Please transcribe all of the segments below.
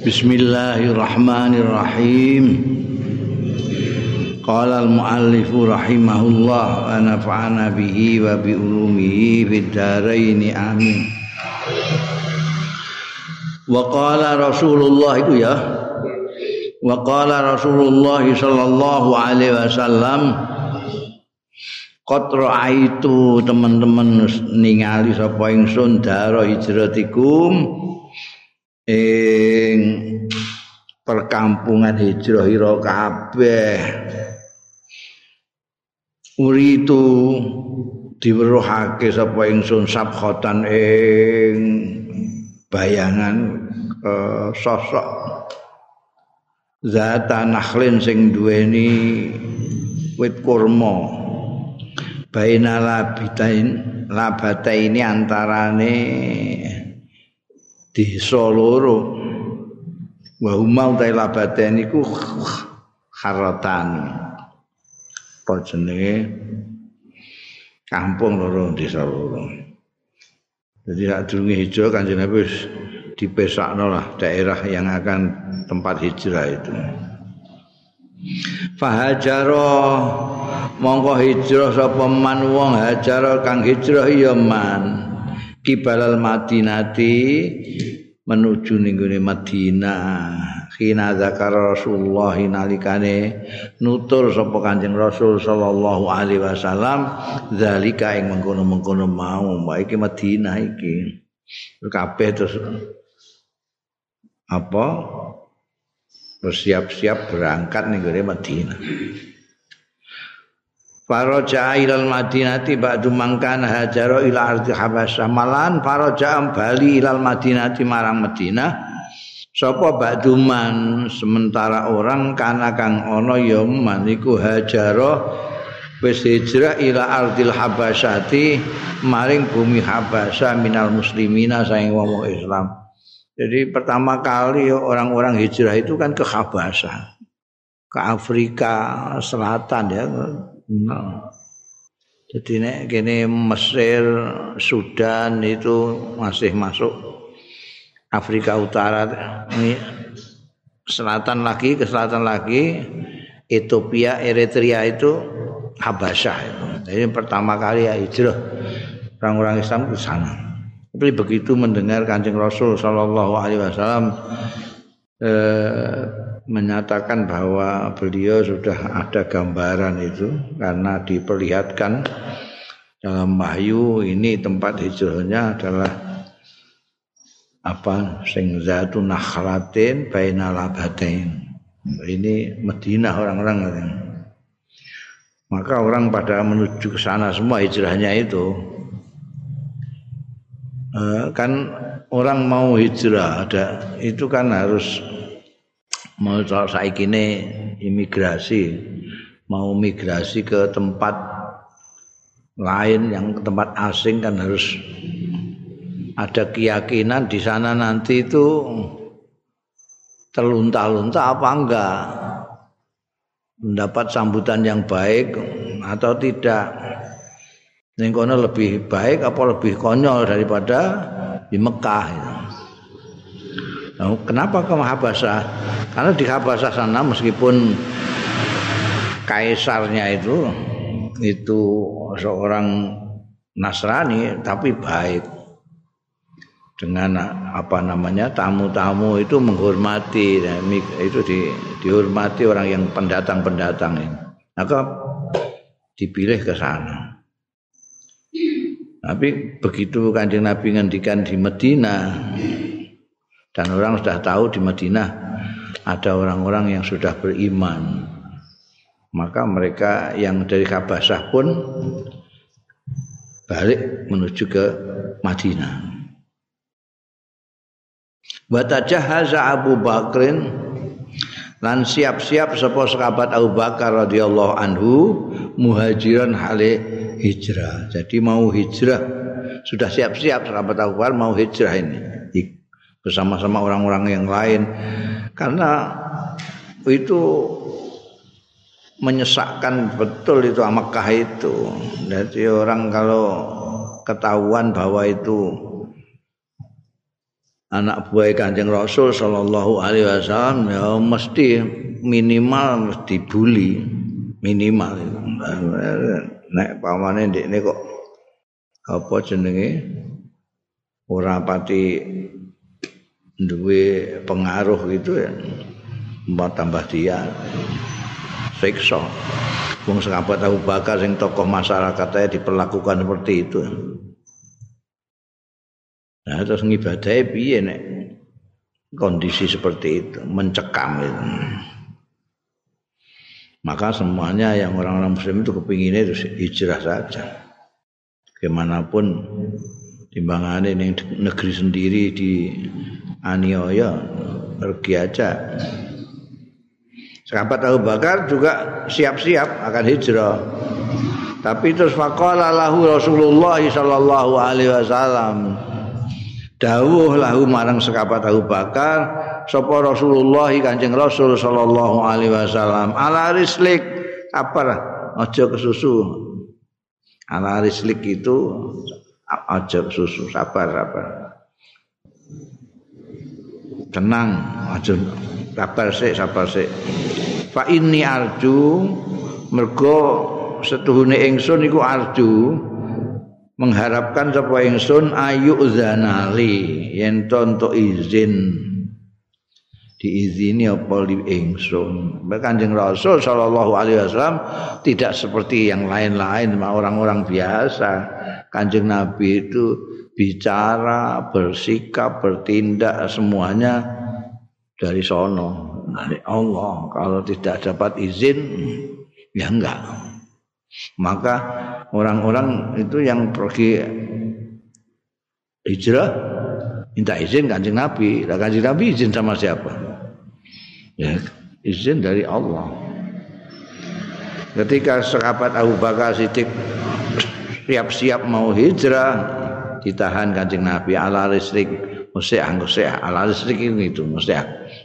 Bismillahirrahmanirrahim. Qala al-muallif rahimahullah wa nafa'ana bihi wa bi ulumihi fid dharain amin. Wa qala Rasulullah itu ya. Wa qala Rasulullah sallallahu alaihi wasallam Qad ra'aitu teman-teman ningali sapa ingsun daro hijratikum ing perkampungan hijrah ira kabeh. Uritu diweruhake sapa ingsun sabkhatan ing bayangan uh, sosok zata nakhlin sing duweni wit kurma. Baina labitain labata antarane desa loro. Wa utai labaten iku haratan apa jenenge? Kampung loro desa loro. Jadi sak durunge hijrah kanjeng Nabi wis dipesakno lah daerah yang akan tempat hijrah itu. Fahajaro mongko hijrah sapa man wong hajaro kang hijrah ya man kibalal madinati menuju ning Madinah. Khina zakar Rasulullah nalikane nutur sapa Kanjeng Rasul sallallahu alaihi wasallam zalika ing mengkono-mengkono mau. Iki Madinah iki. Kabeh terus apa? Bersiap-siap berangkat ning Madinah Faraja ilal madinati ba'du mangkana hajaro ila ardi habasyah malan faraja bali ilal madinati marang Madinah. Sapa ba'du man? Sementara orang kana kang ana ya maniku hajaro wis hijrah ila ardil habasyati maring bumi habasyah minal muslimina saing wong Islam. Jadi pertama kali orang-orang hijrah itu kan ke Habasyah ke Afrika Selatan ya Nah. Jadi nek kene Mesir, Sudan itu masih masuk Afrika Utara selatan lagi ke selatan lagi Ethiopia, Eritrea itu Habasyah. Jadi pertama kali ya hijrah orang-orang Islam ke sana. Tapi begitu mendengar Kanjeng Rasul sallallahu alaihi wasallam eh, menyatakan bahwa beliau sudah ada gambaran itu karena diperlihatkan dalam wahyu ini tempat hijrahnya adalah apa? Sing zatu nakhlatin baina labatain ini Madinah orang-orang maka orang pada menuju ke sana semua hijrahnya itu eh, kan orang mau hijrah ada itu kan harus mau saiki ini imigrasi mau migrasi ke tempat lain yang tempat asing kan harus ada keyakinan di sana nanti itu terlunta-lunta apa enggak mendapat sambutan yang baik atau tidak ning lebih baik apa lebih konyol daripada di Mekah. Nah, kenapa ke Mahabasa? Karena di Habasa sana meskipun kaisarnya itu itu seorang Nasrani tapi baik dengan apa namanya tamu-tamu itu menghormati itu di, dihormati orang yang pendatang-pendatang ini. Maka dipilih ke sana. Tapi begitu kanjeng Nabi ngendikan di Medina, dan orang sudah tahu di Madinah ada orang-orang yang sudah beriman. Maka mereka yang dari Kabasah pun balik menuju ke Madinah. Watajahaza Abu Bakrin lan siap-siap sapa sahabat Abu Bakar radhiyallahu anhu muhajiran hale hijrah. Jadi mau hijrah sudah siap-siap sahabat Abu Bakar mau hijrah ini bersama-sama orang-orang yang lain. Karena itu menyesakkan betul itu Mekah itu. Jadi orang kalau ketahuan bahwa itu anak buah Kanjeng Rasul sallallahu alaihi wasallam ya mesti minimal mesti dibully. Minimal nek pamane ndekne kok apa jenenge? Ora pati duwe pengaruh gitu ya. Mbak tambah dia. Siksa. Wong sahabat Abu Bakar sing tokoh masyarakatnya diperlakukan seperti itu. Nah, terus ngibadahi piye nek kondisi seperti itu, mencekam itu. Maka semuanya yang orang-orang muslim itu kepinginnya itu hijrah saja. Ke mana pun timbangannya negeri sendiri di Aniaya pergi aja. Sahabat Abu Bakar juga siap-siap akan hijrah. Tapi terus faqala lahu Rasulullah sallallahu alaihi wasallam dawuh lahu marang sekapat Abu Bakar sapa Rasulullah Kanjeng Rasul sallallahu alaihi wasallam ala rislik apa aja kesusu ala rislik itu aja kesusu sabar sabar tenang. Aja sabar sik sabar sik. Fa inni arju mergo setuhune ingsun iku arju mengharapkan sapa ingsun ayu zanali yen untuk izin. Diizini apa di ingsun? Kanjeng Rasul sallallahu alaihi wasallam tidak seperti yang lain-lain orang-orang biasa. Kanjeng Nabi itu bicara bersikap bertindak semuanya dari sono dari Allah kalau tidak dapat izin ya enggak maka orang-orang itu yang pergi hijrah minta izin kanjeng Nabi. Lah kanjeng Nabi izin sama siapa? Ya, izin dari Allah. Ketika sahabat Abu Bakar Siddiq siap-siap mau hijrah, ditahan kanjeng Nabi ala listrik mesti anggo ala listrik itu mesti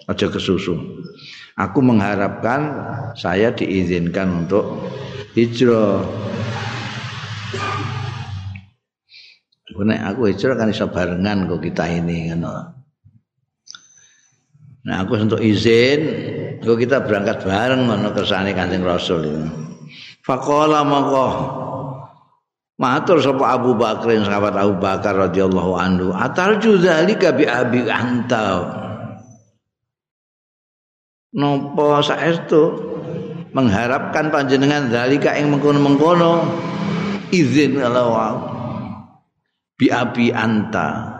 aja kesusu. Aku mengharapkan saya diizinkan untuk hijrah. Nek aku hijrah kan iso barengan kok kita ini kan. Nah aku untuk izin, kok kita berangkat bareng ngono kersane Kanjeng Rasul ini. Faqala maka Matur sapa Abu Bakar sahabat Abu Bakar radhiyallahu anhu. Atarju zalika bi abi anta. Nopo saestu? Mengharapkan panjenengan zalika ing mengkono-mengkono. Izin kalau bi abi anta.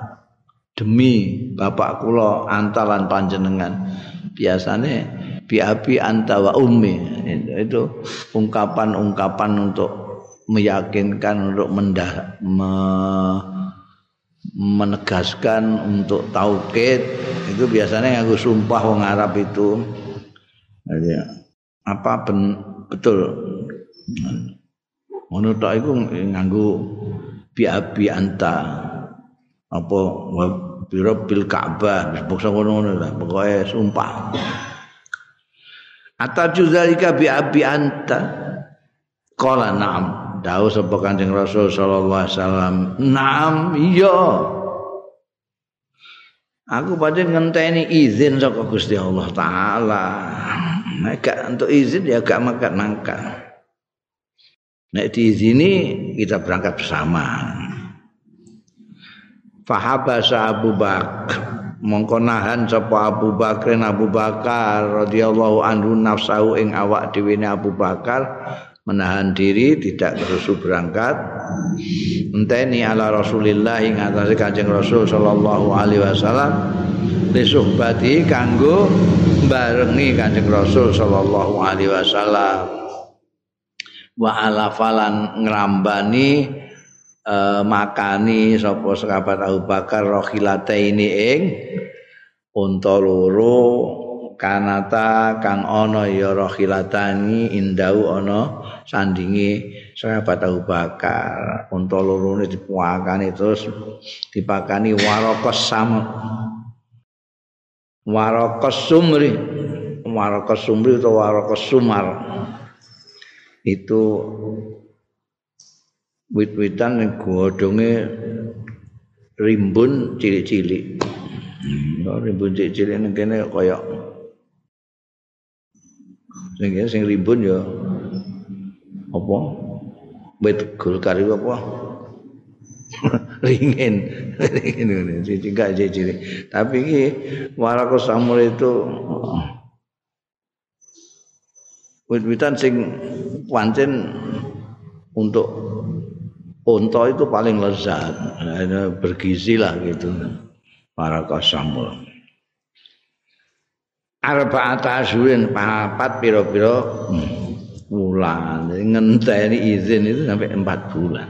Demi bapak kula antalan panjenengan. Biasanya bi abi anta wa ummi. Itu ungkapan-ungkapan untuk meyakinkan untuk mendah, me, menegaskan untuk tauhid itu biasanya ngaku sumpah wong Arab itu. Jadi, apa ben, betul. Ngono tok iku nganggo bi anta apa bi rabbil ka'bah bangsa ngono lah pokoke sumpah. Ataju zalika bi abi anta qala na'am dawuh sapa kanjeng rasul sallallahu alaihi wasallam? Na'am iya. Aku pancen ngenteni izin saka Gusti Allah taala. Nek untuk izin ya gak makan mangkat Nek diizini kita berangkat bersama. Fahabasa Abu Bakar mongko nahan sapa Abu Bakar Abu Bakar radhiyallahu anhu nafsahu ing awak dhewe Abu Bakar menahan diri tidak kerusu berangkat. Enteni ala Rasulillah ing atase Kanjeng Rasul sallallahu alaihi wasallam. Li suhbati kanggo barengi Kanjeng Rasul sallallahu alaihi wasallam. Wa ala falan ngrambani uh, makani sapa sahabat Abu Bakar rohilate ini ing unta loro kanata kang ana ya rohilatani indau ana sandingi sahabat Abu Bakar. Unta loro ne dipuakani terus dipakani warokas sam warokas sumri warokas sumri atau warokas sumar. Itu wit-witan yang godongnya rimbun cilik-cilik. Rimbun cilik ning kene kaya sing sing rimbun ya. Apa? Wit golkar itu apa? Ringin. Ringin cici gak cici tapi ini warakus samur itu wit-witan sing pancen untuk unta itu paling lezat. Bergizi lah gitu. Warakus samur arba'ata asyurin papat piro-piro bulan ngenteni izin itu sampai empat bulan.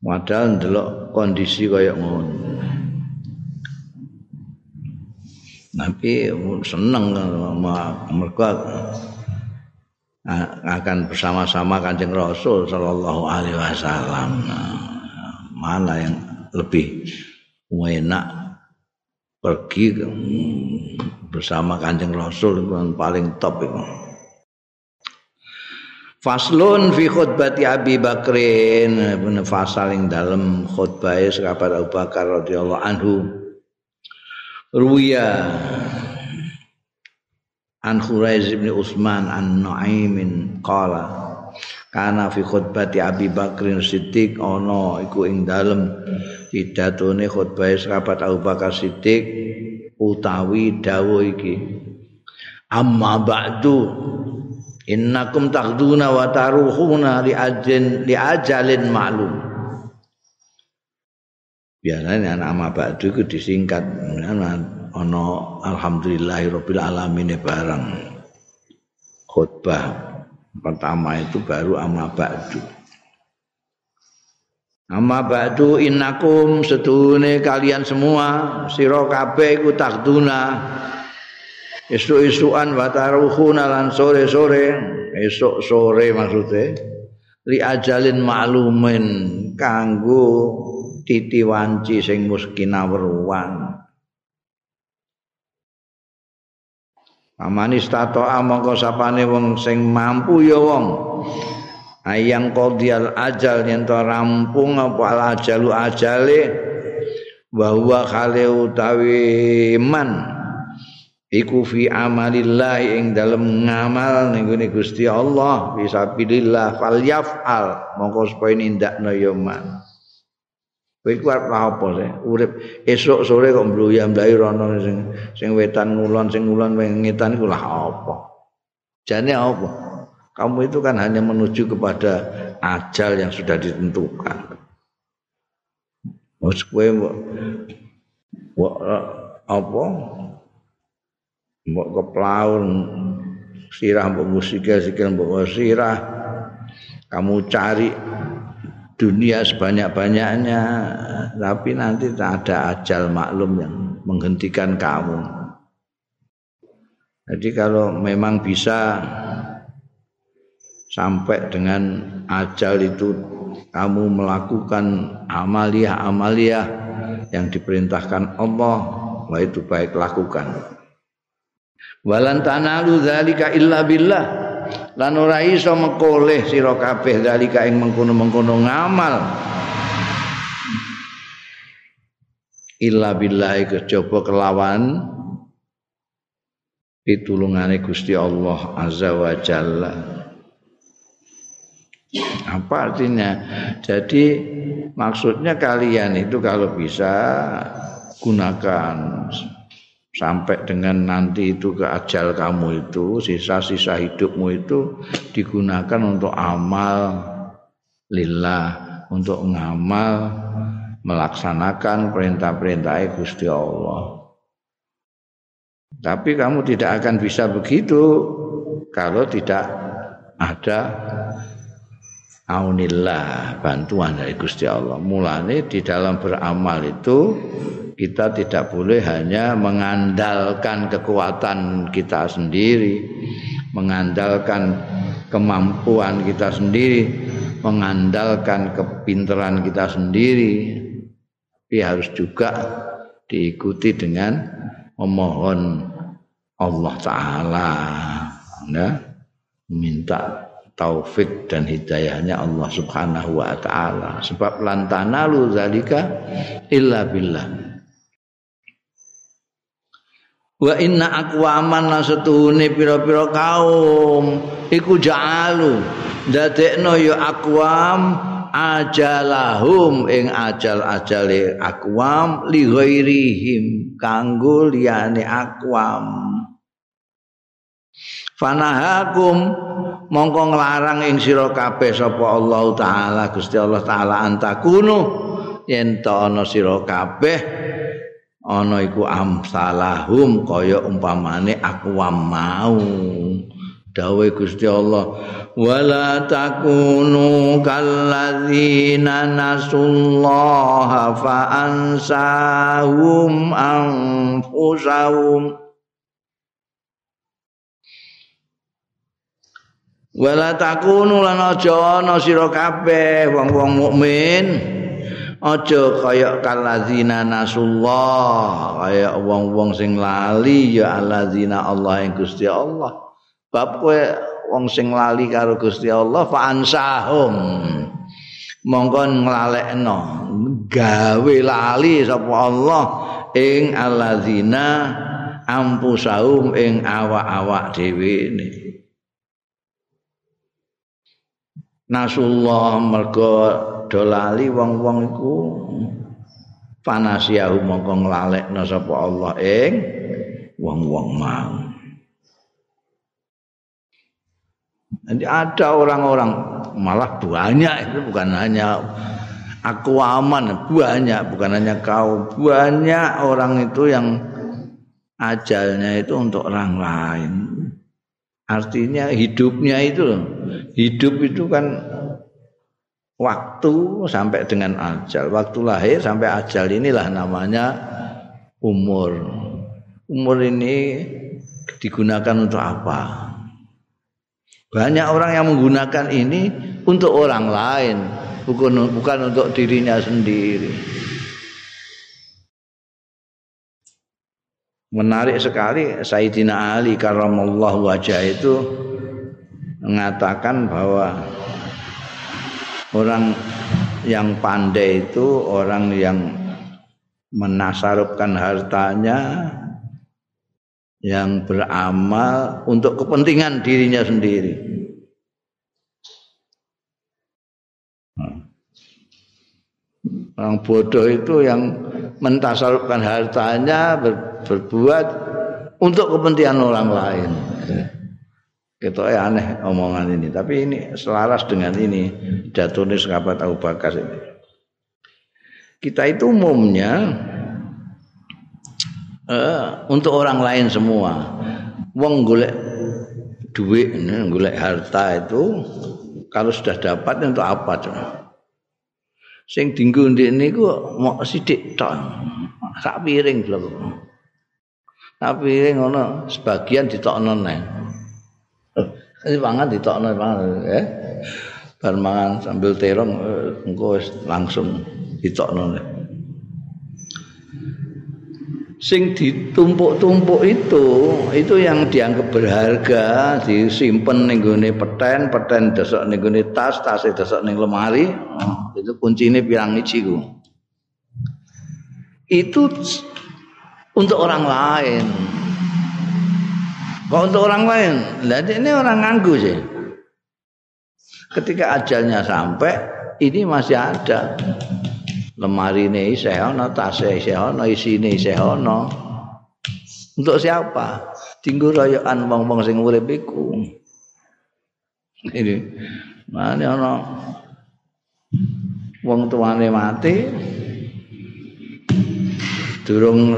Padahal ndelok kondisi kayak ngono. Tapi seneng mereka akan bersama-sama kanjeng Rasul Shallallahu Alaihi Wasallam. Mana yang lebih enak pergi bersama kanjeng Rasul itu paling top itu. Faslun fi khutbati Abi Bakrin fasal dalam khutbah sahabat Abu Bakar radhiyallahu anhu ruya an Khuraiz bin Utsman an Nuaimin qala kana fi khutbati Abi Bakrin Siddiq ana iku ing dalem. Pidatone khutbah sahabat Abu Bakar Siddiq utawi dawuh iki. Amma ba'du innakum taqduna wa taruhuna li ajin li ajalin ma'lum. Biasanya nama ba'du itu disingkat ana alhamdulillahirabbil alamin barang khutbah pertama itu baru amma ba'du. Amma ba'du innakum setune kalian semua sira kabeh iku takduna esuk-esukan wa taruhuna lan sore-sore. Esuk sore maksudnya li ajalin maklumin kanggo titi wanci sing muskinawruan Amanis tato amangka sapane wong sing mampu ya wong. Ayang qadiyal ajal yen rampung apa al ajalu ajale bahwa kale utawi man iku fi amalillah ing dalem ngamal ning Gusti Allah bisa pilihlah fal yafal mongko supaya nindakno ya man kowe iku apa sih urip esuk sore kok mbluyam mblai rono sing sing wetan ngulon sing ngulon wengitan iku lah apa jane apa kamu itu kan hanya menuju kepada ajal yang sudah ditentukan. Wes kowe apa? Mbok keplaun sirah mbok musikil sikil mbok sirah. Kamu cari dunia sebanyak-banyaknya tapi nanti tak ada ajal maklum yang menghentikan kamu. Jadi kalau memang bisa sampai dengan ajal itu kamu melakukan amalia-amalia yang diperintahkan Allah wah itu baik lakukan walan tanalu dzalika illa billah lan ora iso mekoleh sira kabeh dzalika ing mengkono-mengkono ngamal illa billah kejaba kelawan pitulungane Gusti Allah azza wa jalla Apa artinya? Jadi maksudnya kalian itu kalau bisa gunakan sampai dengan nanti itu ke ajal kamu itu sisa-sisa hidupmu itu digunakan untuk amal lillah untuk ngamal melaksanakan perintah-perintah Gusti Allah. Tapi kamu tidak akan bisa begitu kalau tidak ada aunillah bantuan dari Gusti Allah. Mulane di dalam beramal itu kita tidak boleh hanya mengandalkan kekuatan kita sendiri, mengandalkan kemampuan kita sendiri, mengandalkan kepintaran kita sendiri. Tapi harus juga diikuti dengan memohon Allah taala ya minta taufik dan hidayahnya Allah Subhanahu wa taala. Sebab lantana lu zalika illa billah. Wa inna aqwaman nasetuhune pira-pira kaum. Iku ja'alu. Dadekno ya aqwam ajalahum. Ing ajal-ajale aqwam li ghairihim. Kanggo liyane aqwam fanahakum mongko nglarang ing sira kabeh sapa Allah taala Gusti Allah taala antakunu yen ta ana sira kabeh ana iku amsalahum kaya umpamane aku mau. Dawe Gusti Allah wala takunu kalladzina nasullaha fa ansahum anfusahum wala takunu lan aja ana sira kabeh wong-wong mukmin. Aja kaya kalazina nasullah kaya wong-wong sing lali ya alazina Allah yang Gusti Allah. Bab kowe wong sing lali karo Gusti Allah fa ansahum. Mongko nglalekno gawe lali sapa Allah ing alazina ampusahum ing awak-awak dhewe ne Nasullah mergo dolali wong-wong iku fanasiahu mongko nglalekno sapa Allah ing wong-wong mau. Nanti ada orang-orang malah banyak itu bukan hanya aku aman banyak bukan hanya kau banyak orang itu yang ajalnya itu untuk orang lain. Artinya hidupnya itu hidup itu kan waktu sampai dengan ajal. Waktu lahir sampai ajal inilah namanya umur. Umur ini digunakan untuk apa? Banyak orang yang menggunakan ini untuk orang lain, bukan bukan untuk dirinya sendiri. Menarik sekali Sayyidina Ali karramallahu wajah itu mengatakan bahwa orang yang pandai itu orang yang menasarupkan hartanya yang beramal untuk kepentingan dirinya sendiri. Orang bodoh itu yang mentasarupkan hartanya ber, berbuat untuk kepentingan orang lain. Itu ya aneh omongan ini, tapi ini selaras dengan ini jatuhnya sahabat Abu Bakar ini. Kita itu umumnya uh, untuk orang lain semua. Wong golek duit, golek harta itu kalau sudah dapat untuk apa coba? Sing dinggo ndek niku mau sithik tok. Sak piring lho. Sak piring ngono sebagian ditokno neng. Ini pangan ditokno pangan ya. Bar mangan sambil terong eh, engko langsung ditokno. Sing ditumpuk-tumpuk itu itu yang dianggap berharga, disimpan ning gone peten, peten desok ning gone tas, tas desok ning lemari. Oh, itu kuncine pirang iji ku. Itu untuk orang lain. Kok untuk orang lain? Lah ini orang nganggu sih. Ketika ajalnya sampai, ini masih ada. Lemari ini isih ana, tas isih ana, isine isih. Untuk siapa? Tinggu royokan wong-wong sing urip iku. Ini. Mane ana wong tuane mati durung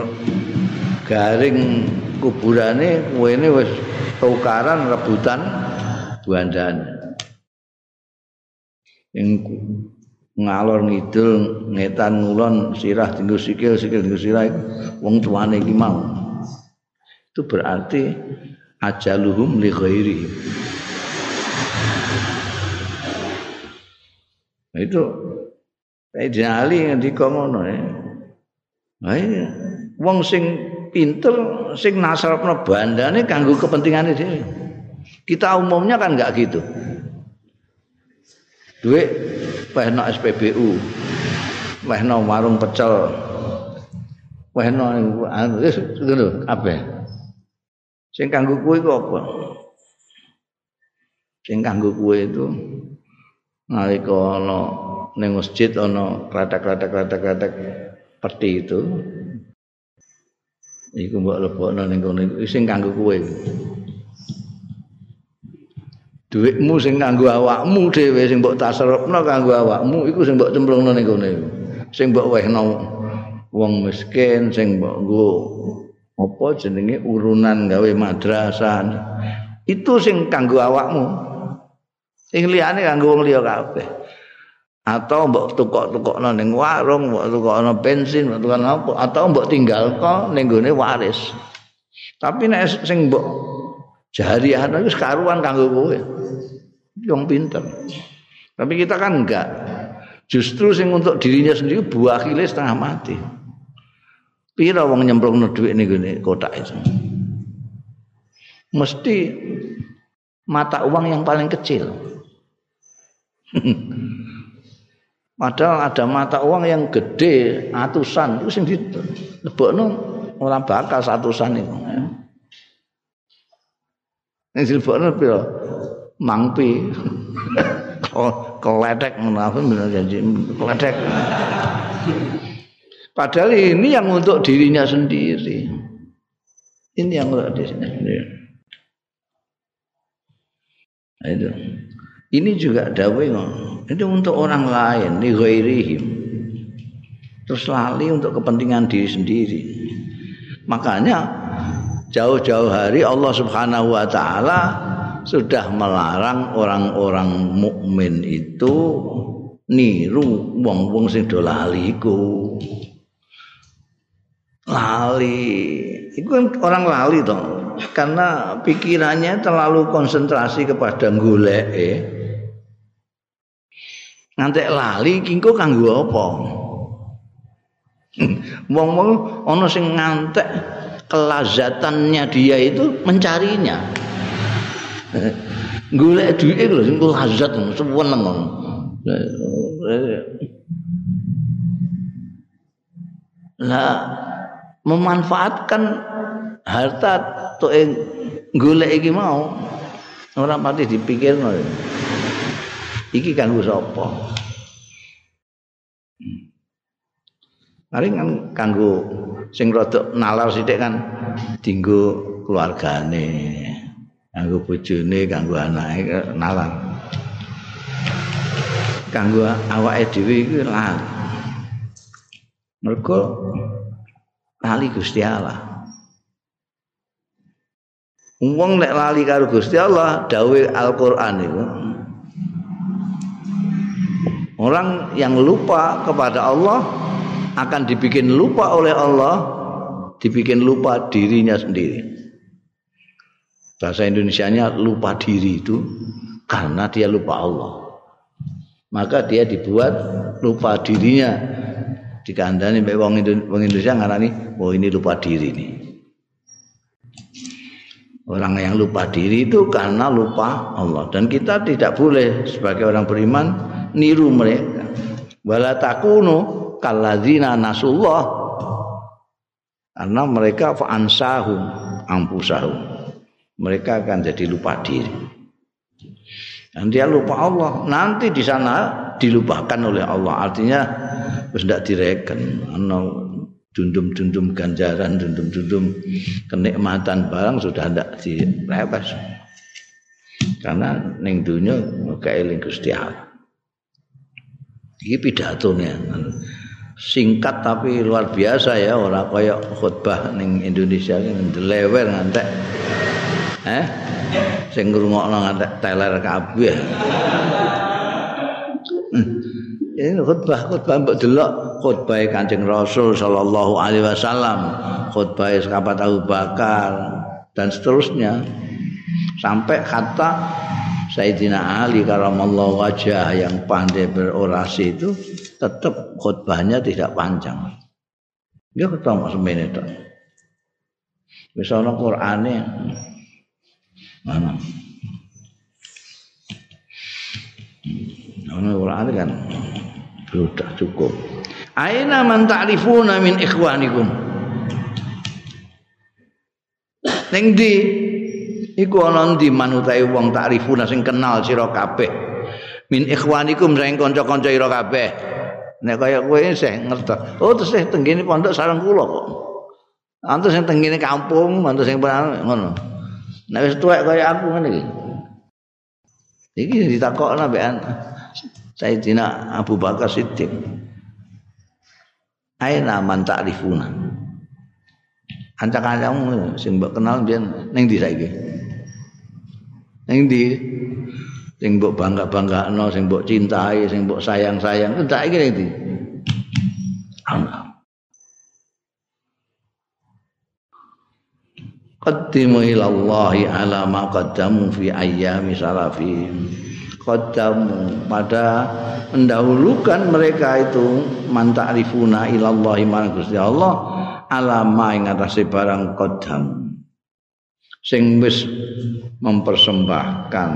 garing kuburane kuwene wis tukaran rebutan bandane ing ngalor ngidul ngetan ngulon sirah tinggu sikil sikil tinggu sirah wong tuane iki mau. Itu berarti ajaluhum li ghairi. Itu Sayyidina Ali ngendika ngono ya. Nah, wong sing pinter sing nasrapno bandane kanggo kepentingane dhewe. Kita umumnya kan enggak gitu. Duit wehno SPBU. Wehno warung pecel. Wehno anu wis ngono kabeh. Sing kanggo kowe iku apa? Sing kanggo kowe itu nalika ana ning masjid ana kratek-kratek-kratek-kratek peti itu. Iku mbok lebokno ning kono iku sing kanggo kowe. Duitmu sing kanggo awakmu dhewe sing mbok tasarrufno kanggo awakmu iku sing mbok cemplungno ning iku. Sing mbok wehno wong miskin sing mbok nggo apa jenenge urunan gawe madrasah. Itu sing kanggo awakmu. Sing liyane kanggo wong liya kabeh. Atau mbok tukok-tukokno ning warung, mbok tukokno bensin, mbok tukokno apa, atau mbok tinggal kok ning gone waris. Tapi nek sing mbok jariah itu sekaruan kanggo kowe. Yang pinter. Tapi kita kan enggak. Justru sing untuk dirinya sendiri buah kilis setengah mati. Pira wong nyemplungno dhuwit ning gone kotak itu. Mesti mata uang yang paling kecil. Padahal ada mata uang yang gede, atusan, itu sing dilebokno ora bakal satusan itu. Ning dilebokno pira? Mangpi. Keledek ngono bener janji keledek. Padahal ini yang untuk dirinya sendiri. Ini yang untuk dirinya sendiri. Itu. Ini juga dawe itu untuk orang lain, li ghairihim. Terus lali untuk kepentingan diri sendiri. Makanya jauh-jauh hari Allah Subhanahu wa taala sudah melarang orang-orang mukmin itu niru wong-wong sing do lali iku. lali itu kan orang lali toh karena pikirannya terlalu konsentrasi kepada golek eh. Ngantek lali kingko kanggo apa? Wong-wong ana sing ngantek kelazatannya dia itu mencarinya. Golek duit lho sing lazat seneng lah memanfaatkan harta tuh golek iki mau ora pati dipikirno iki kanggo sapa Paling kan kanggo sing rada nalar sithik kan dinggo keluargane, kanggo bojone, kanggo anake nalar. Kanggo awake dhewe iki lah. Mergo lali Gusti Allah. Wong nek lali karo Gusti Allah, dawuh Al-Qur'an itu. Orang yang lupa kepada Allah akan dibikin lupa oleh Allah, dibikin lupa dirinya sendiri. Bahasa Indonesianya lupa diri itu karena dia lupa Allah. Maka dia dibuat lupa dirinya dikandani mbek wong Indonesia ngarani oh ini lupa diri nih. Orang yang lupa diri itu karena lupa Allah dan kita tidak boleh sebagai orang beriman niru mereka. Wala takunu kalladzina nasullah karena mereka fa'ansahum ampusahum. Mereka akan jadi lupa diri. Dan dia lupa Allah. Nanti di sana dilupakan oleh Allah. Artinya wis ndak direken dundum-dundum ganjaran dundum-dundum kenikmatan barang sudah ndak direpes karena ning dunya kaeling Gusti Allah iki pidatone singkat tapi luar biasa ya ora kaya khutbah ning Indonesia ini. Lewer ngantek. Eh? Sing ngrungokno ngantek teler kabeh. Ini khutbah khutbah mbok delok. Khutbah Kanjeng Rasul sallallahu alaihi wasallam. Khutbah sahabat Abu Bakar dan seterusnya. Sampai kata Sayyidina Ali karamallahu wajah yang pandai berorasi itu tetap khutbahnya tidak panjang. Dia ketemu semene itu misalnya Qur'annya mana Ana. Quran kan sudah cukup. Aina man ta'rifuna min ikhwanikum. ning ndi iku ana ndi manutai wong takrifuna sing kenal sira kabeh. Min ikhwanikum sing kanca-kanca ira kabeh. Nek kaya kowe sing ngerti oh terus tenggene pondok sareng kula kok. Antus sing tenggene kampung antus sing ngono. Nek wis tuwek kaya aku ngene iki. Iki ditakokno mbekan Sayyidina Abu Bakar Siddiq. Aina man ta'rifuna Ancak-ancakmu sing mbok kenal biyen ning ndi saiki? Ning ndi? Sing mbok bangga-banggakno, sing mbok cintai, sing mbok sayang-sayang, entak iki ning ndi? Qaddimu ila Allah ala ma qaddamu fi ayyami salafihim. Qaddamu pada mendahulukan mereka itu man ta'rifuna ila Allah Gusti Allah alama ing atase barang kodam sing wis mempersembahkan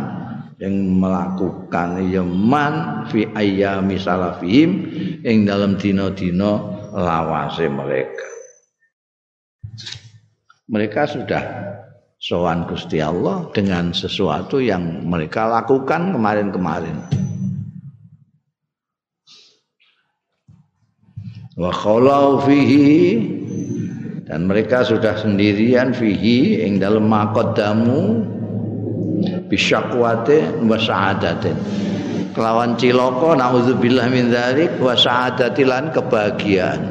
yang melakukan yaman fi ayyami salafihim ing dalam dina-dina lawase mereka. Mereka sudah sowan Gusti Allah dengan sesuatu yang mereka lakukan kemarin-kemarin wa khalau fihi. Dan mereka sudah sendirian fihi ing dalem maqaddamu. Bisyakwate wa sa'adatin. Kelawan ciloko naudzubillah min dzalik wa sa'adatilan kebahagiaan.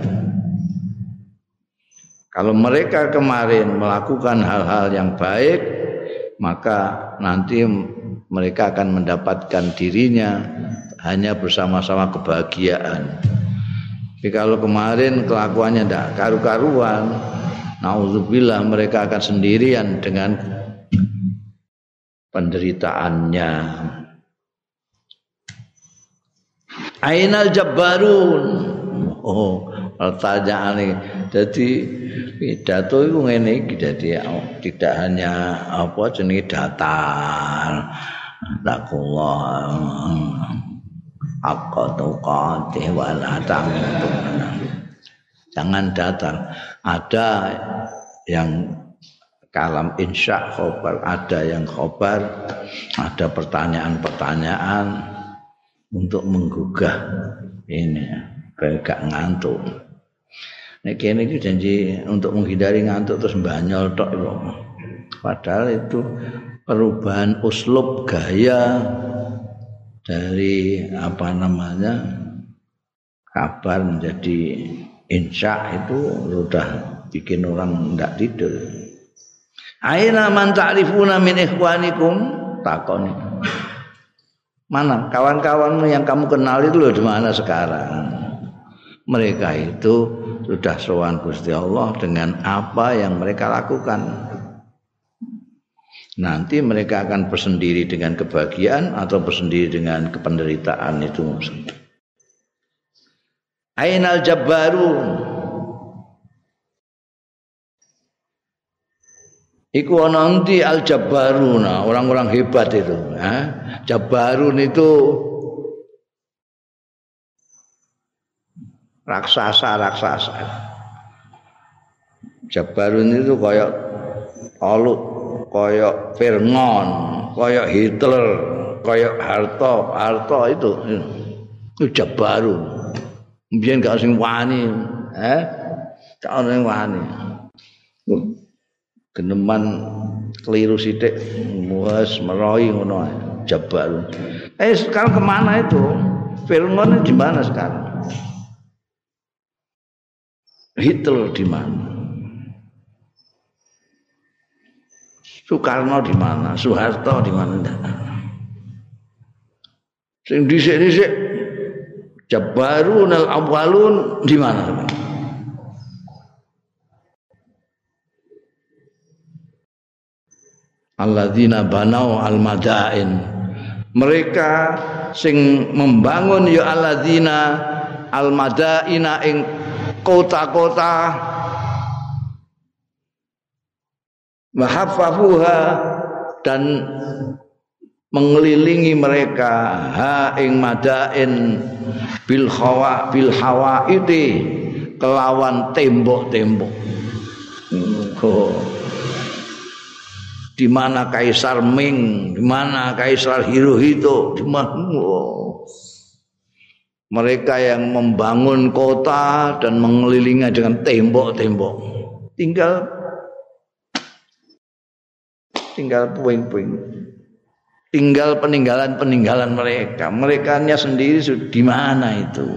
Kalau mereka kemarin melakukan hal-hal yang baik maka nanti mereka akan mendapatkan dirinya hanya bersama-sama kebahagiaan tapi kalau kemarin kelakuannya tidak karu-karuan, naudzubillah mereka akan sendirian dengan penderitaannya. Ainal Jabbarun. Oh, pertanyaan ini. Jadi pidato itu ngene iki dadi tidak hanya apa jenenge datar. Takullah. Haqqa tuqatih wa la jangan datar. Ada yang kalam insya khobar ada yang khobar ada pertanyaan-pertanyaan untuk menggugah ini gak ngantuk. Nek kene iki janji untuk menghindari ngantuk terus mbanyol tok Padahal itu perubahan uslub gaya dari apa namanya kabar menjadi insya itu sudah bikin orang tidak tidur. Aina man ta'rifuna min ikhwanikum takon. Mana kawan-kawanmu yang kamu kenal itu loh di mana sekarang? Mereka itu sudah sowan Gusti Allah dengan apa yang mereka lakukan nanti mereka akan bersendiri dengan kebahagiaan atau bersendiri dengan kependeritaan itu Ainal Jabbarun Iku nanti al Jabbaruna orang-orang hebat itu. Eh? Jabbarun itu raksasa raksasa. Jabbarun itu kayak Talut kaya Firngon, kaya Hitler, kaya Harto, Harto itu itu jabaru. Mbiyen gak sing wani, eh? Gak sing wani. Geneman keliru sithik wis meroi ngono jabaru. Eh sekarang kemana itu? Firngon di mana sekarang? Hitler di mana? Soekarno di mana, Soeharto di mana Sing dhisik-dhisik Jabarun al-awwalun di mana? Alladzina banau al-madain. Mereka sing membangun ya alladzina al-madaina ing kota-kota wahaffafuha dan mengelilingi mereka ha ing madain bil khawa bil kelawan tembok-tembok oh. di mana Kaisar Ming, di mana Kaisar Hirohito, di mana mereka yang membangun kota dan mengelilingi dengan tembok-tembok. Tinggal tinggal puing-puing. Tinggal peninggalan-peninggalan mereka. Mereka sendiri di mana itu?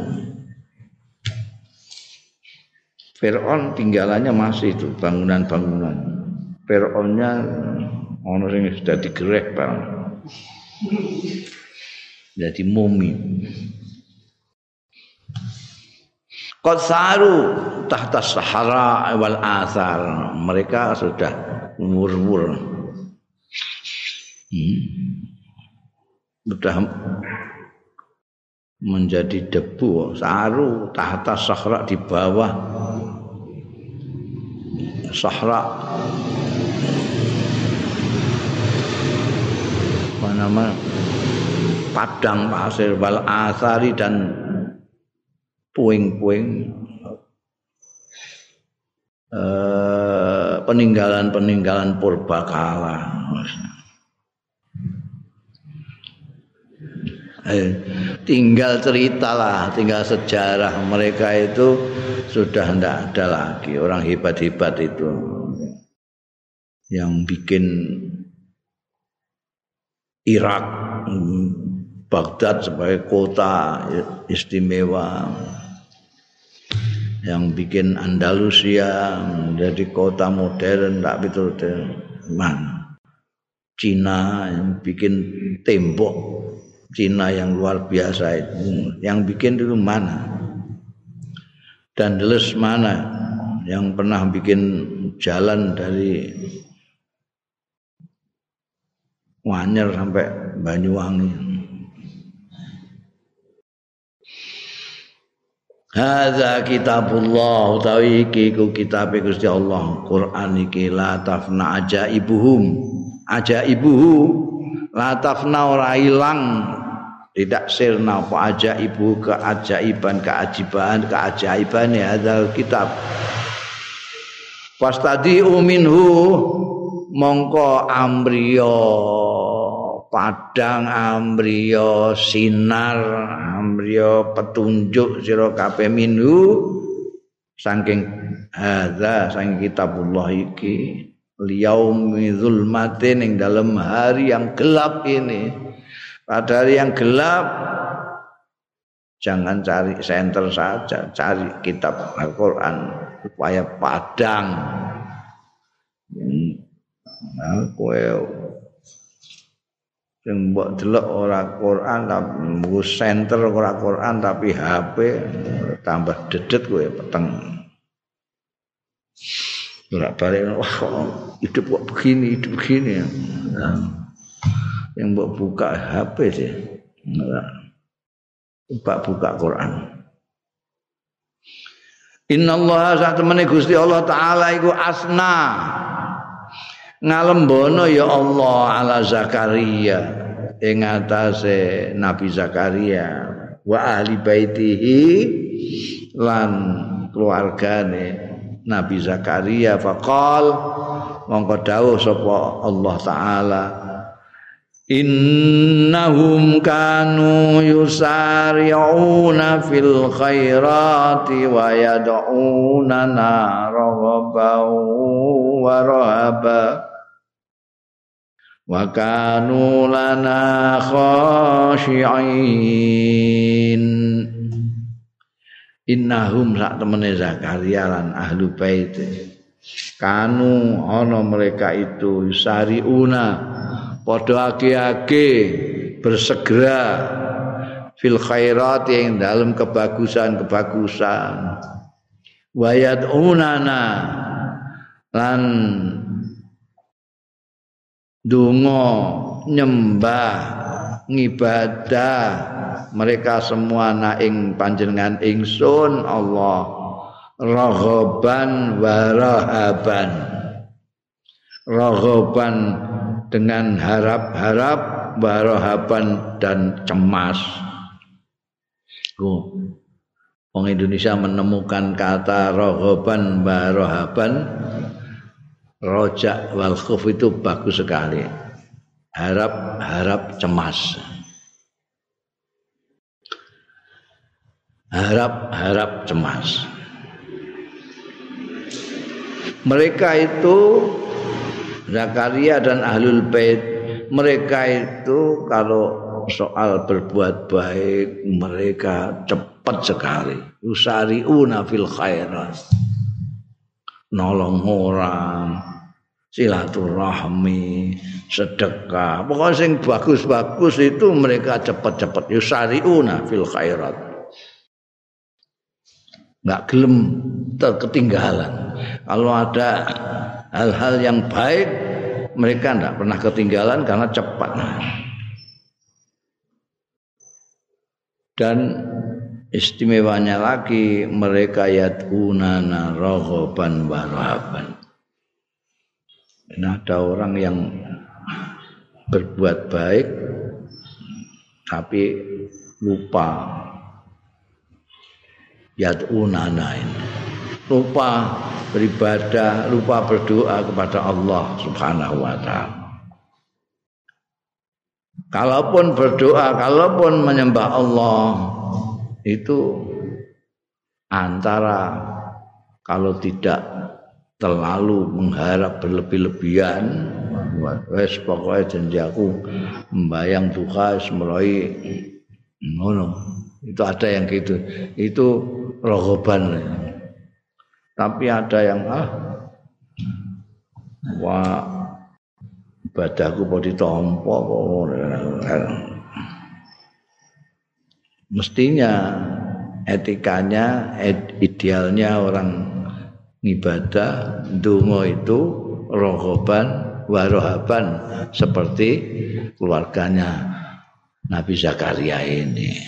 Fir'aun tinggalannya masih itu bangunan-bangunan. Fir'aunnya ono sing sudah digerek bang. Jadi mumi. Qad tahta sahara wal asar. Mereka sudah umur-umur. Hmm. Menjadi debu saru tahta sahara di bawah sahra. Apa nama? Padang pasir wal asari dan puing-puing. Eh, peninggalan-peninggalan purbakala eh, tinggal cerita lah tinggal sejarah mereka itu sudah tidak ada lagi. Orang hebat-hebat itu. Yang bikin Irak Baghdad sebagai kota istimewa. Yang bikin Andalusia menjadi kota modern tak betul man Cina yang bikin tembok Cina yang luar biasa itu yang bikin itu mana dan les mana yang pernah bikin jalan dari Wanyer sampai Banyuwangi. Hadza kitabullah utawi iki ku kitab Gusti Allah. Quran iki la tafna ajaibuhum. Ajaibuhu la tafna ora ilang. Tidak sirna apa aja ibu keajaiban keajiban keajaiban ya hadal kitab. Pastadi minhu mongko amriyo padang amriyo sinar amriyo petunjuk sira kabeh minhu. Saking hadza saking kitabullah iki liyaumi zulmatin ing dalam hari yang gelap ini pada hari yang gelap jangan cari senter saja, cari kitab Al-Qur'an supaya padang. Nah, kowe sing mbok delok Quran tapi senter ora Quran tapi HP tambah dedet kowe peteng. Ora balik wah hidup kok begini, hidup begini. Nah yang buat buka HP sih. Buka buka Quran. Inna Allah saat temani Gusti Allah Ta'ala iku asna. Ngalembono ya Allah ala Zakaria. Ing atase Nabi Zakaria. Wa ahli baitihi lan keluargane Nabi Zakaria faqal mongko dawuh sapa Allah taala innahum kanu yusari'una fil khairati wa yad'una raghaban wa rahaba wa kanu lana khashi'in innahum sak temene Zakaria lan ahlu bait. Kanu ana mereka itu yusari'una. Padha ake-ake bersegera fil khairat yang dalam kebagusan-kebagusan. Wayat unana lan dungo nyembah ngibadah mereka semua naing panjenengan ingsun Allah rahaban wa rahaban rahaban dengan harap-harap barohaban dan cemas. Oh. Orang Indonesia menemukan kata rohoban barohaban Roja wal khuf itu bagus sekali. Harap harap cemas. Harap harap cemas. Mereka itu Zakaria dan Ahlul Bait mereka itu kalau soal berbuat baik mereka cepat sekali usariuna fil khairat nolong orang silaturahmi sedekah. Pokoknya sing bagus-bagus itu mereka cepat-cepat yusariuna fil khairat. Nggak gelem terketinggalan kalau ada hal-hal yang baik mereka tidak pernah ketinggalan karena cepat. Dan istimewanya lagi mereka yadunana rohoban warahaban nah, ada orang yang berbuat baik tapi lupa. Yadunana ini. Lupa beribadah lupa berdoa kepada Allah subhanahu wa ta'ala. Kalaupun berdoa, kalaupun menyembah Allah itu antara kalau tidak terlalu mengharap berlebih-lebihan. Wes pokoknya janji aku membayang duka mulai ngono. Itu ada yang gitu. Itu rohoban tapi ada yang ah wah ibadahku kok. Ditampa mestinya etikanya idealnya orang ibadah dungo itu rohoban warohaban seperti keluarganya Nabi Zakaria ini.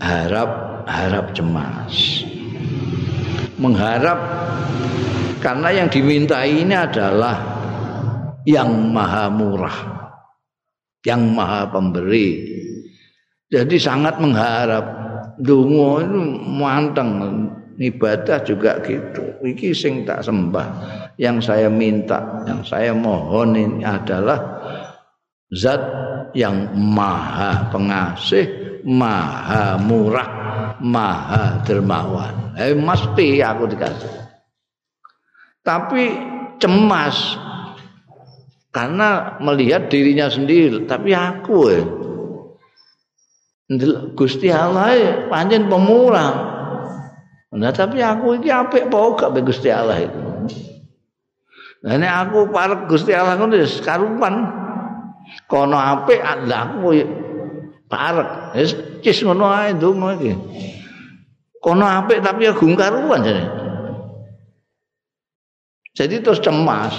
Harap harap cemas. Mengharap karena yang dimintai ini adalah yang maha murah yang maha pemberi. Jadi sangat mengharap. Dungo itu manteng ibadah juga gitu. Iki sing tak sembah. Yang saya minta yang saya mohon ini adalah zat yang maha pengasih maha murah maha dermawan. Eh mesti aku dikasih. Tapi cemas. Karena melihat dirinya sendiri. Tapi aku eh. Gusti Allah eh, panjen pemurah nah tapi aku ini apik apa gak Gusti Allah itu nah ini aku para Gusti Allah itu karupan. Kono apik lah aku parek. Wis cis ngono ae ndonga iki. Kono apik tapi ya karupan jadi jadi terus cemas.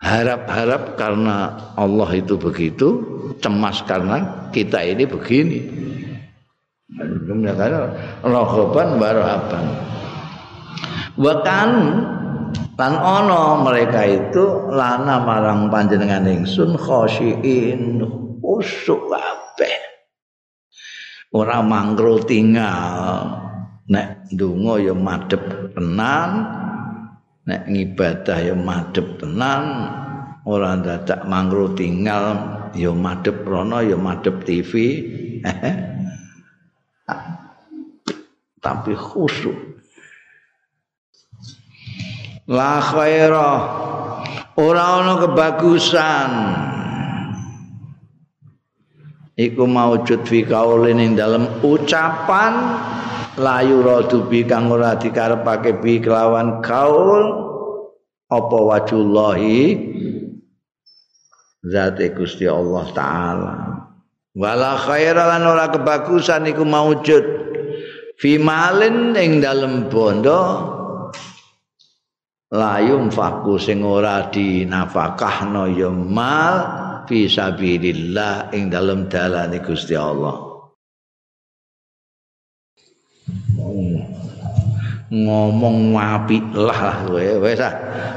Harap-harap karena Allah itu begitu, cemas karena kita ini begini. Rohoban barohaban. Bahkan lan ono mereka itu lana marang panjenengan ingsun khosyiin usuk kabeh. Ora mangro tinggal nek ndonga ya madhep tenan nek ngibadah ya madhep tenan ora dadak mangro tinggal ya madhep rono ya madhep TV tapi khusyuk. La khaira ora ana kebagusan. Iku maujud fi kaulin ing dalam ucapan layu radu bi kang ora dikarepake bi kelawan kaul apa wajullahi? Zat Gusti Allah taala wala khaira lan ora kebagusan iku maujud. Fi malin ing dalem bondo layum faku sing ora dinafakahno ya mal fi sabilillah ing dalem dalane Gusti Allah. Ngomong apik lah kowe wis ah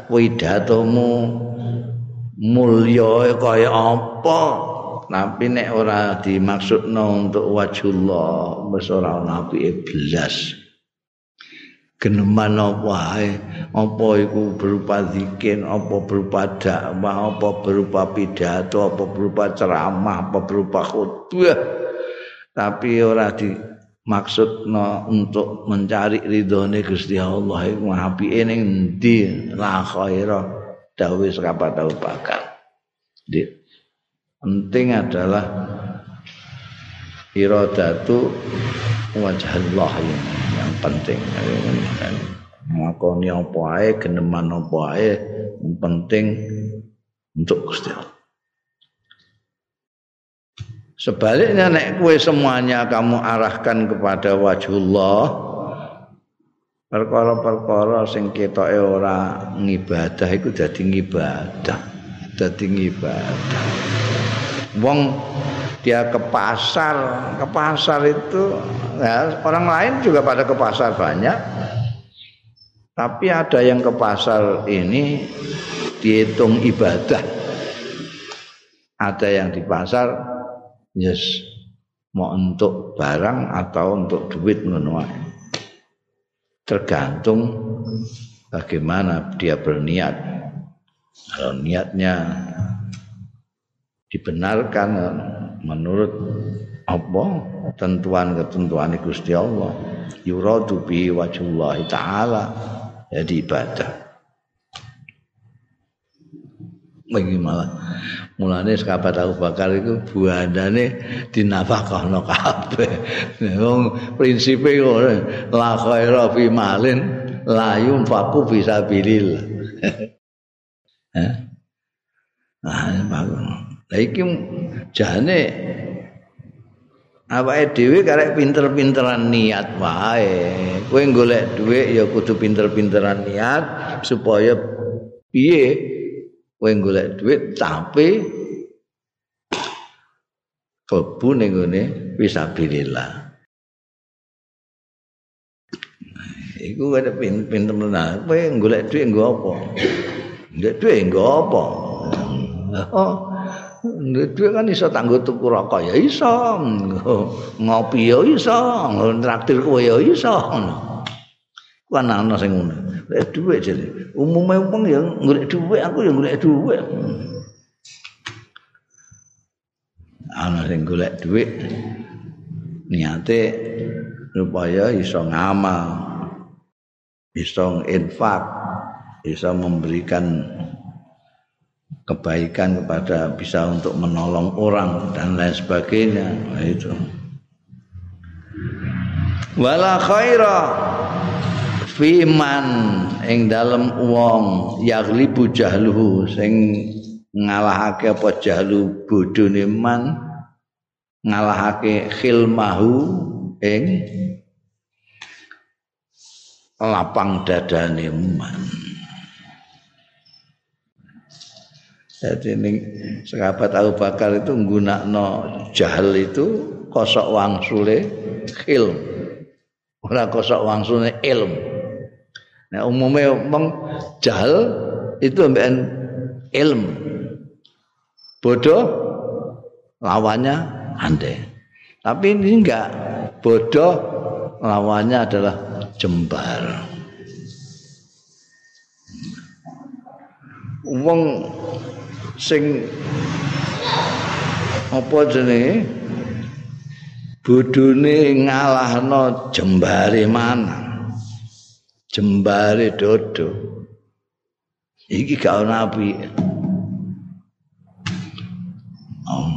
widatomu mulya kaya apa tapi nek ora dimaksudno untuk wajhullah wis ora ana apike blas. Geneman apa ae? Apa iku berupa zikir apa berupa dakwah apa berupa pidato apa berupa ceramah apa berupa khutbah. Tapi ora di maksudna untuk mencari ridhone Gusti Allah iku apike ning endi? La khaira dawuh sapa tau bakal penting adalah iradatu wajah Allah yang penting. Ngakoni apa ae geneman apa ae penting untuk Gusti Allah. Sebaliknya nek kue semuanya kamu arahkan kepada wajhullah perkara-perkara sing ketoke ora ngibadah iku dadi ngibadah. Dadi ngibadah wong dia ke pasar ke pasar itu ya, orang lain juga pada ke pasar banyak. Tapi ada yang ke pasar ini dihitung ibadah. Ada yang di pasar yes mau untuk barang atau untuk duit ngono tergantung bagaimana dia berniat. Kalau niatnya dibenarkan menurut apa tentuan-ketentuan Gusti Allah. Yuradu bi wajhullah taala jadi ibadah. Bagaimana mulane sekabat Abu Bakar itu buandane dinafakahno kabeh. Wong prinsipe la khaira fi malin la yunfaqu fi sabilillah. Nah. Lah iki jane awake dhewe karek pinter-pinteran niat wae. Kowe golek dhuwit ya kudu pinter-pinteran niat supaya piye kowe golek dhuwit tapi klebu ning ngene fisabilillah. Iku ada pinter menawa kowe golek dhuwit nggo apa? Golek dhuwit nggo apa? Oh, Duit kan iso tanggo tuku rokok ya iso. Ngopi ya iso, traktir kowe ya iso. Kan ana sing ngono. Lek dhuwit jare. Umume wong ya golek dhuwit, aku ya golek dhuwit. Ana sing golek dhuwit niate supaya iso ngamal. Iso infak, iso memberikan kebaikan kepada bisa untuk menolong orang dan lain sebagainya. Nah, itu. Wala khaira fiman ing dalem wong yaglibu jahluhu sing ngalahake apa jahlu bodhone man ngalahake khilmahu ing lapang dadane man Jadi ini sahabat Abu Bakar itu nggunakno jahil itu kosok wangsule ilm. Ora kosok wangsule ilm. Nah umumnya wong jahil itu ambekan ilm. Bodoh lawannya andai. Tapi ini enggak bodoh lawannya adalah jembar. Wong sing apa jenenge? Bodhone ngalahno jembare mana jembare dodo. Iki gak ana api oh.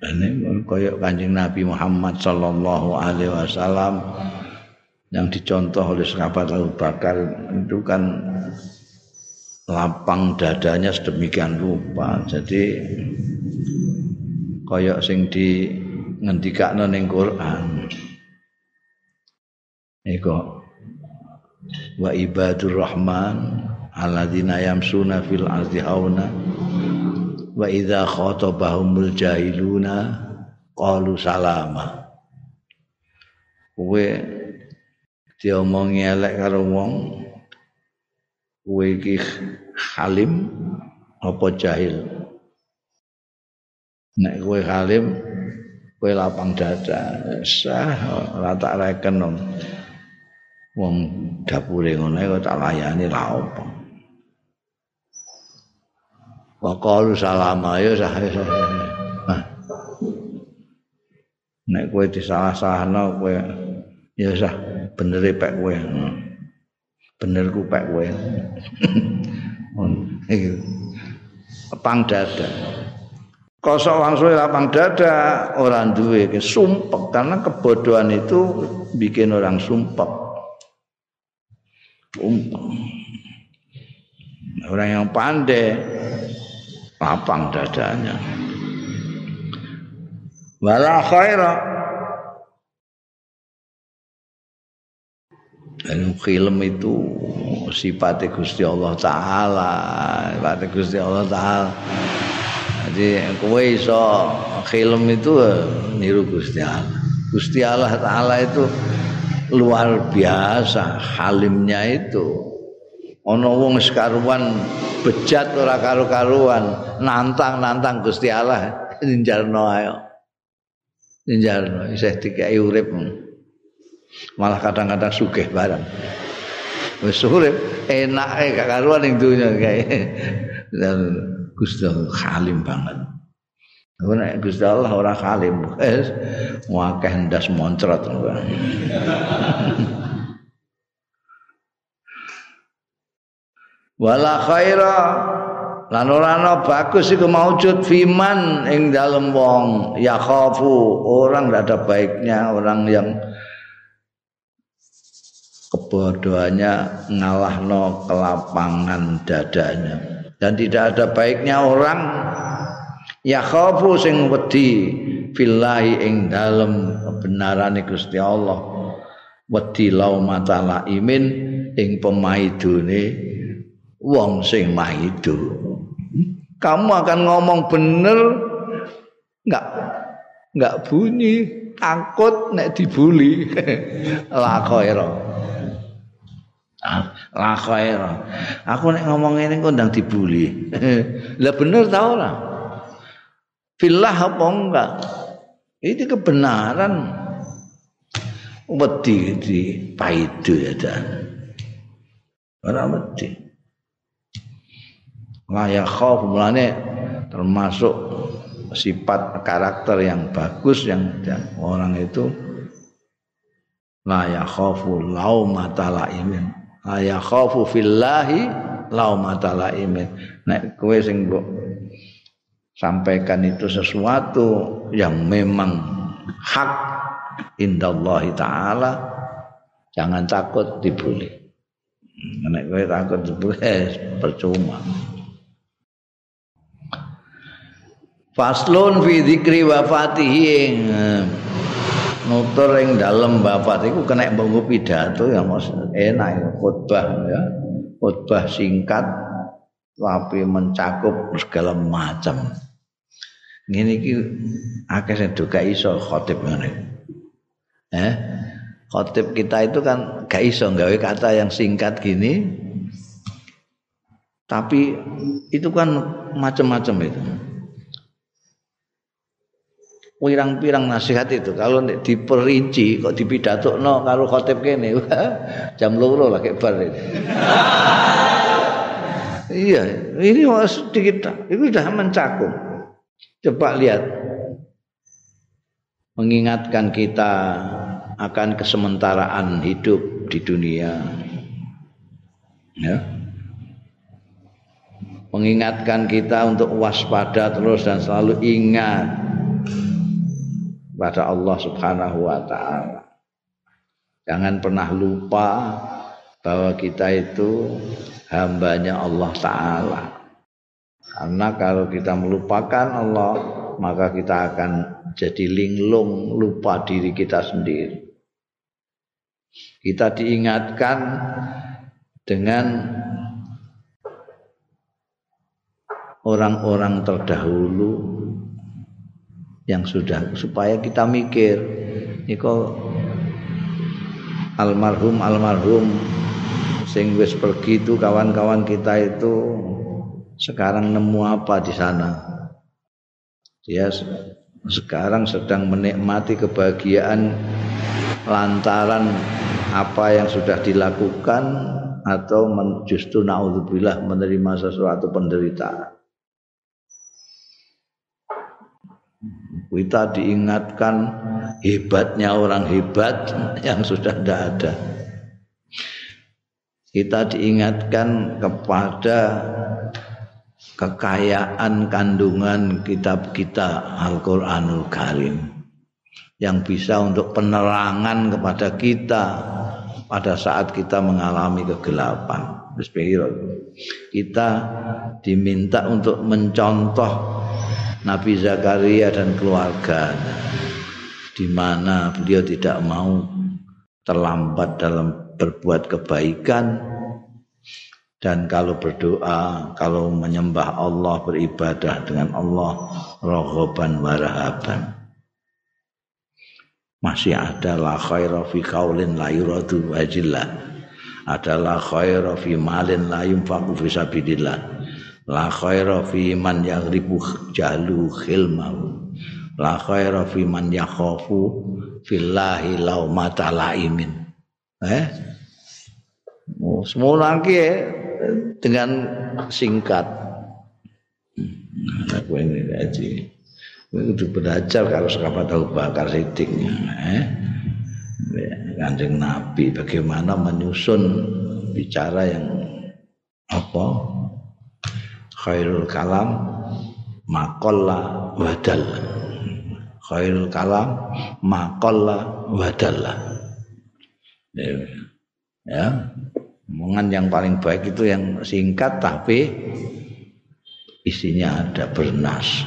ini kaya kanjeng Nabi Muhammad Sallallahu Alaihi Wasallam yang dicontoh oleh sahabat Abu Bakar itu kan lapang dadanya sedemikian rupa. Jadi koyok sing di ngendikakno ning Quran iku wa ibadur rahman alladzina yamsuna fil ardi hauna wa idza khatabahumul jahiluna qalu salama. Kowe diomongi elek karo wong kowe iki halim apa jahil? Nek kowe halim kowe lapang dada sah ora tak reken wong dapure ngono kok tak layani ra apa. Waqalu salam ayo sah Nek kowe disalah-salahno kowe ya sah bener pek kowe. Bener ku pek kowe. Pang dada. Kosok langsung lapang dada orang duwe sumpek karena kebodohan itu bikin orang sumpek. Sumpek. Orang yang pandai lapang dadanya wala khaira dan film itu sifatnya Gusti Allah Ta'ala sifatnya Gusti Allah Ta'ala. Jadi kowe iso film itu niru Gusti Allah. Gusti Allah Ta'ala itu luar biasa halimnya itu. Ana wong sekaruan bejat ora karu-karuan nantang-nantang Gusti Allah ninjarno ayo. Ninjarno isih dikai urip malah kadang-kadang sugih barang wis urip enake gak karuan ning donya kae. Gusti Allah halim banget. Nek Gusti Allah ora halim, wis wakeh ndas moncrot. wala khaira. Lan ora ana bagus iku maujud fiman ing dalem wong. Ya khafu orang tidak ada baiknya orang yang kebodohannya ngalahno kelapangan dadanya. Dan tidak ada baiknya orang ya khafu sing wedi fillahi ing dalem kebenaran Gusti Allah. Wedi laumata imin ing pemaidune wong sing maido. Kamu akan ngomong bener enggak enggak bunyi takut nek dibuli la khaira la khaira aku nek ngomong ini kok ndang dibuli lah bener ta ora? Fillah apa enggak? Ini kebenaran. Wedi di paido ya dan. Ora wedi. Layak khauf. Mulane termasuk sifat karakter yang bagus yang orang itu layak khaufu laumata laimin layak khaufu fillahi laumata laimin nek kowe sing mbok sampaikan itu sesuatu yang memang hak indallahi taala jangan takut dibully. Nek kowe takut dibully eh, percuma. Faslun fi dzikri wafatihi eh, nutur ing dalem wafat iku kena mbok pidato ya Mas enak ya khotbah ya. Khotbah singkat tapi mencakup segala macam. Ngene iki akeh sing iso khotib ngene. Eh? Khotib kita itu kan gak iso gawe kata yang singkat gini. Tapi itu kan macam-macam itu. Pirang-pirang nasihat itu. Kalau diperinci kok dipidato no kalau khotib kene? Jam loro lah kayak bar ini. iya ini sedikit itu sudah mencakup. Coba lihat. Mengingatkan kita akan kesementaraan hidup di dunia. Ya. Mengingatkan kita untuk waspada terus dan selalu ingat pada Allah Subhanahu wa taala. Jangan pernah lupa bahwa kita itu hambanya Allah taala. Karena kalau kita melupakan Allah, maka kita akan jadi linglung lupa diri kita sendiri. Kita diingatkan dengan orang-orang terdahulu yang sudah supaya kita mikir niko almarhum almarhum sing wis pergi itu kawan-kawan kita itu sekarang nemu apa di sana dia sekarang sedang menikmati kebahagiaan lantaran apa yang sudah dilakukan atau justru naudzubillah menerima sesuatu penderitaan. Kita diingatkan hebatnya orang hebat yang sudah tidak ada. Kita diingatkan kepada kekayaan kandungan kitab kita Al-Qur'anul Karim yang bisa untuk penerangan kepada kita pada saat kita mengalami kegelapan. Kita diminta untuk mencontoh Nabi Zakaria dan keluarganya di mana beliau tidak mau terlambat dalam berbuat kebaikan. Dan kalau berdoa kalau menyembah Allah beribadah dengan Allah rohoban warahaban masih ada la khaira fi qaulin la yuradu wajillah ada la khaira fi malin la yunfaqu fi sabilillah la khaira fi man yaghribu jalu khilmau la khaira fi man yakhafu fillahi law mata laimin. Eh? Semua lagi ya, dengan singkat. Nah, aku ini aja itu belajar kalau sahabat tahu bakar sidiknya eh? Kanjeng Nabi bagaimana menyusun bicara yang apa khairul kalam makolla wadal. Khairul kalam makolla wadalla ya, ya. Omongan yang paling baik itu yang singkat tapi isinya ada bernas.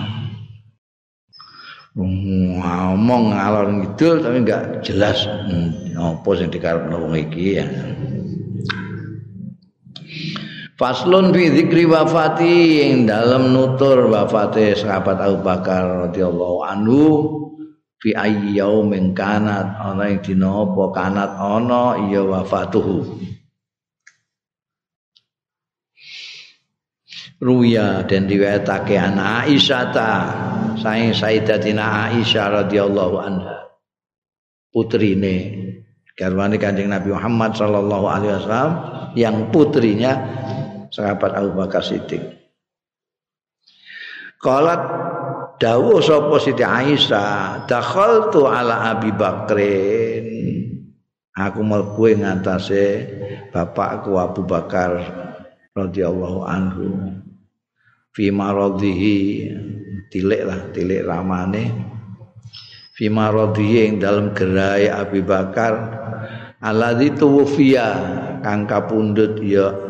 Ngomong ngalor ngidul tapi enggak jelas. Hmm, apa sing dikarepno wong iki ya Faslun fi dzikri wafati yang dalam nutur wafate sahabat Abu Bakar radhiyallahu anhu fi ayyi yaumin kanat ana ing dina apa kanat ana iya wafatuhu. Ruya dan riwayatake anak Aisyah ta saing Sayyidatina Aisyah radhiyallahu anha putrine garwane Kanjeng Nabi Muhammad sallallahu alaihi wasallam yang putrinya sahabat Abu Bakar Siddiq. Qalat dawuh sapa Siti Aisyah, dakhaltu ala Abi Bakrin. Aku mlebu ing ngatasé bapakku Abu Bakar radhiyallahu anhu. Fi maradhihi tilik lah, tilik ramane. Fi maradhihi ing dalem gerai Abi Bakar alladzi tuwfiya kang kapundhut ya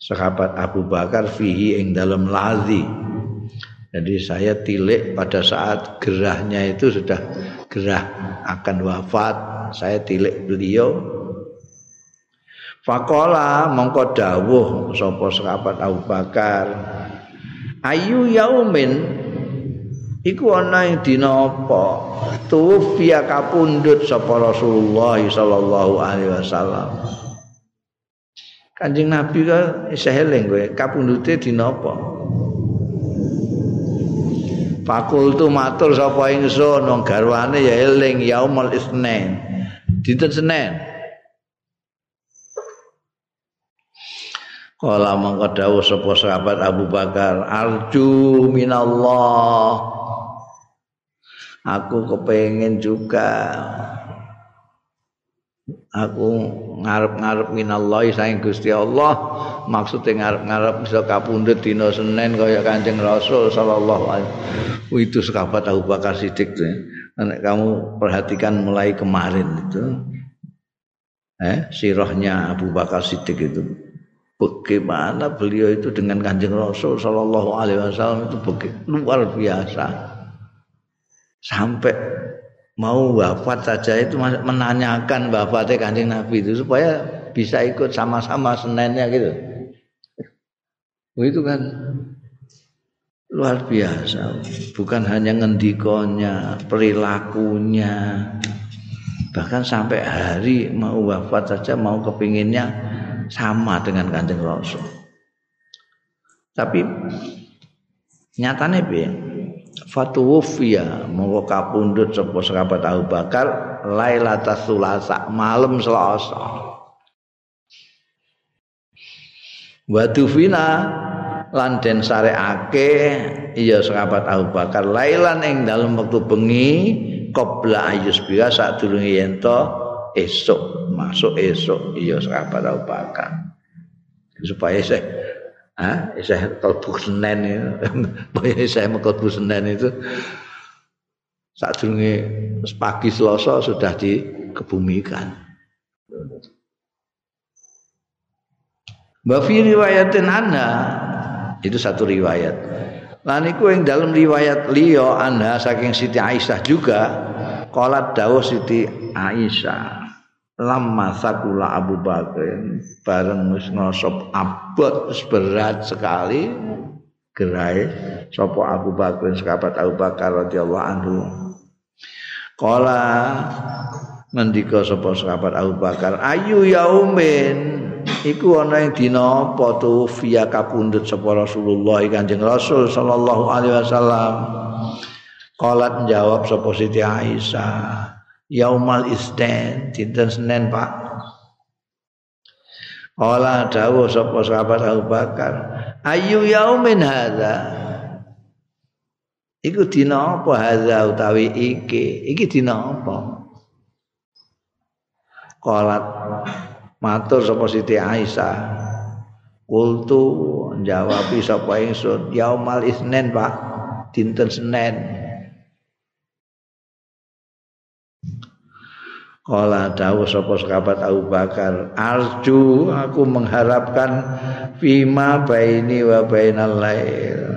sahabat Abu Bakar fihi ing dalam lazi. Jadi saya tilik pada saat gerahnya itu sudah gerah akan wafat. Saya tilik beliau. Fakola mongko dawuh sapa sahabat Abu Bakar. Ayu yaumin iku ana ing dina apa? Tuwfiya kapundhut sapa Rasulullah sallallahu alaihi wasallam. Kanjeng Nabi ka isih eling kowe kapundhute dina apa? Fakultu matur sapa ingsun wong garwane ya eling yaumul isnin. Dinten Senin. Kala mangko dawuh sapa sahabat Abu Bakar, arju minallah. Aku kepengen juga aku ngarep-ngarep minallahi saing Gusti Allah. Maksudnya ngarep-ngarep bisa kapundhut dina Senin kaya Kanjeng Rasul sallallahu alaihi itu sahabat Abu Bakar Siddiq Nek kamu perhatikan mulai kemarin itu eh sirahnya Abu Bakar Siddiq itu bagaimana beliau itu dengan Kanjeng Rasul sallallahu alaihi wasallam itu luar biasa. Sampai mau wafat saja itu menanyakan wafatnya kanjeng Nabi itu supaya bisa ikut sama-sama senennya gitu. Itu kan luar biasa. Bukan hanya ngendikonya, perilakunya. Bahkan sampai hari mau wafat saja mau kepinginnya sama dengan kanjeng Rasul. Tapi nyatanya bi fatuwfiya monggo kapundhut sapa sahabat Abu Bakar lailatul sulasa malam Selasa. Wa tufina lan den sareake iya sahabat Abu Bakar lailan ing dalem wektu bengi qabla ayus biya sadurunge yen esuk masuk esuk iya sahabat Abu Bakar. Supaya saya ah saya kalbu senen supaya saya kalbu senen itu. Saat pagi selasa sudah dikebumikan. Wa fi riwayatin itu satu riwayat. Lan iku ing dalam riwayat liya anha saking Siti Aisyah juga qalat dawuh Siti Aisyah lamma sakula Abu Bakar bareng wis ngosop abot berat sekali. Gerai sapa Abu Bakar sahabat Abu Bakar radhiyallahu anhu. Kala ngendika sapa sahabat Abu Bakar ayu yaumin? Iku ana ing dina apa tu via kapundhut sapa Rasulullah Kanjeng Rasul sallallahu alaihi wasallam. Qalat jawab sapa Siti Aisyah, yaumal istin, dinten Senin, Pak. Qala dawuh sapa sahabat Abu Bakar, ayu yaumin hadza? Iku dina apa hadza utawi iki? Iki dina apa? Qalat matur sapa Siti Aisyah kultu jawab sapa ingsun yaumal isnen Pak dinten Senin Kala dawuh sapa sahabat Abu Bakar, arju aku mengharapkan fima baini wa bainal lail.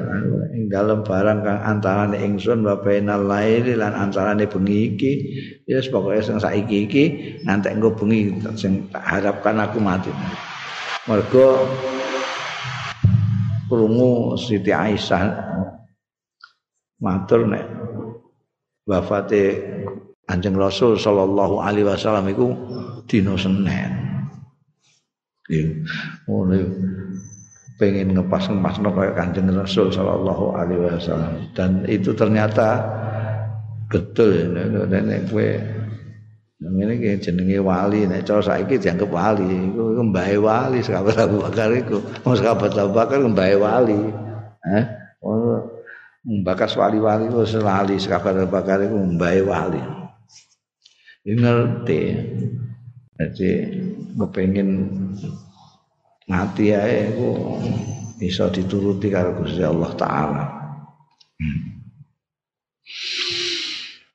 Ing dalem barang kang antarane ingsun wa bainal lail lan antarane bengi iki, ya yes, pokoke sing saiki iki ngantek engko bengi sing tak harapkan aku mati. Mergo krungu Siti Aisyah matur nek wafate Kanjeng Rasul sallallahu alaihi wasallam iku dina Senin. Ngono pengen ngepas-ngepasno kaya Kanjeng Rasul sallallahu alaihi wasallam. Dan itu ternyata betul nek kowe ngene iki jenenge wali. Nek cara saiki dianggap wali iku mbahe wali sahabat Abu Bakar iku. Wong sahabat Abu Bakar mbahe wali. Eh bakas wali-wali wis lali sahabat Abu Bakar iku mbahe wali ngerti. Jadi kepengin mati ae bisa dituruti karo Gusti Allah taala. Hmm.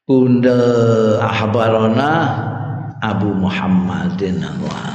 Bunda ahbarona Abu Muhammadin Allah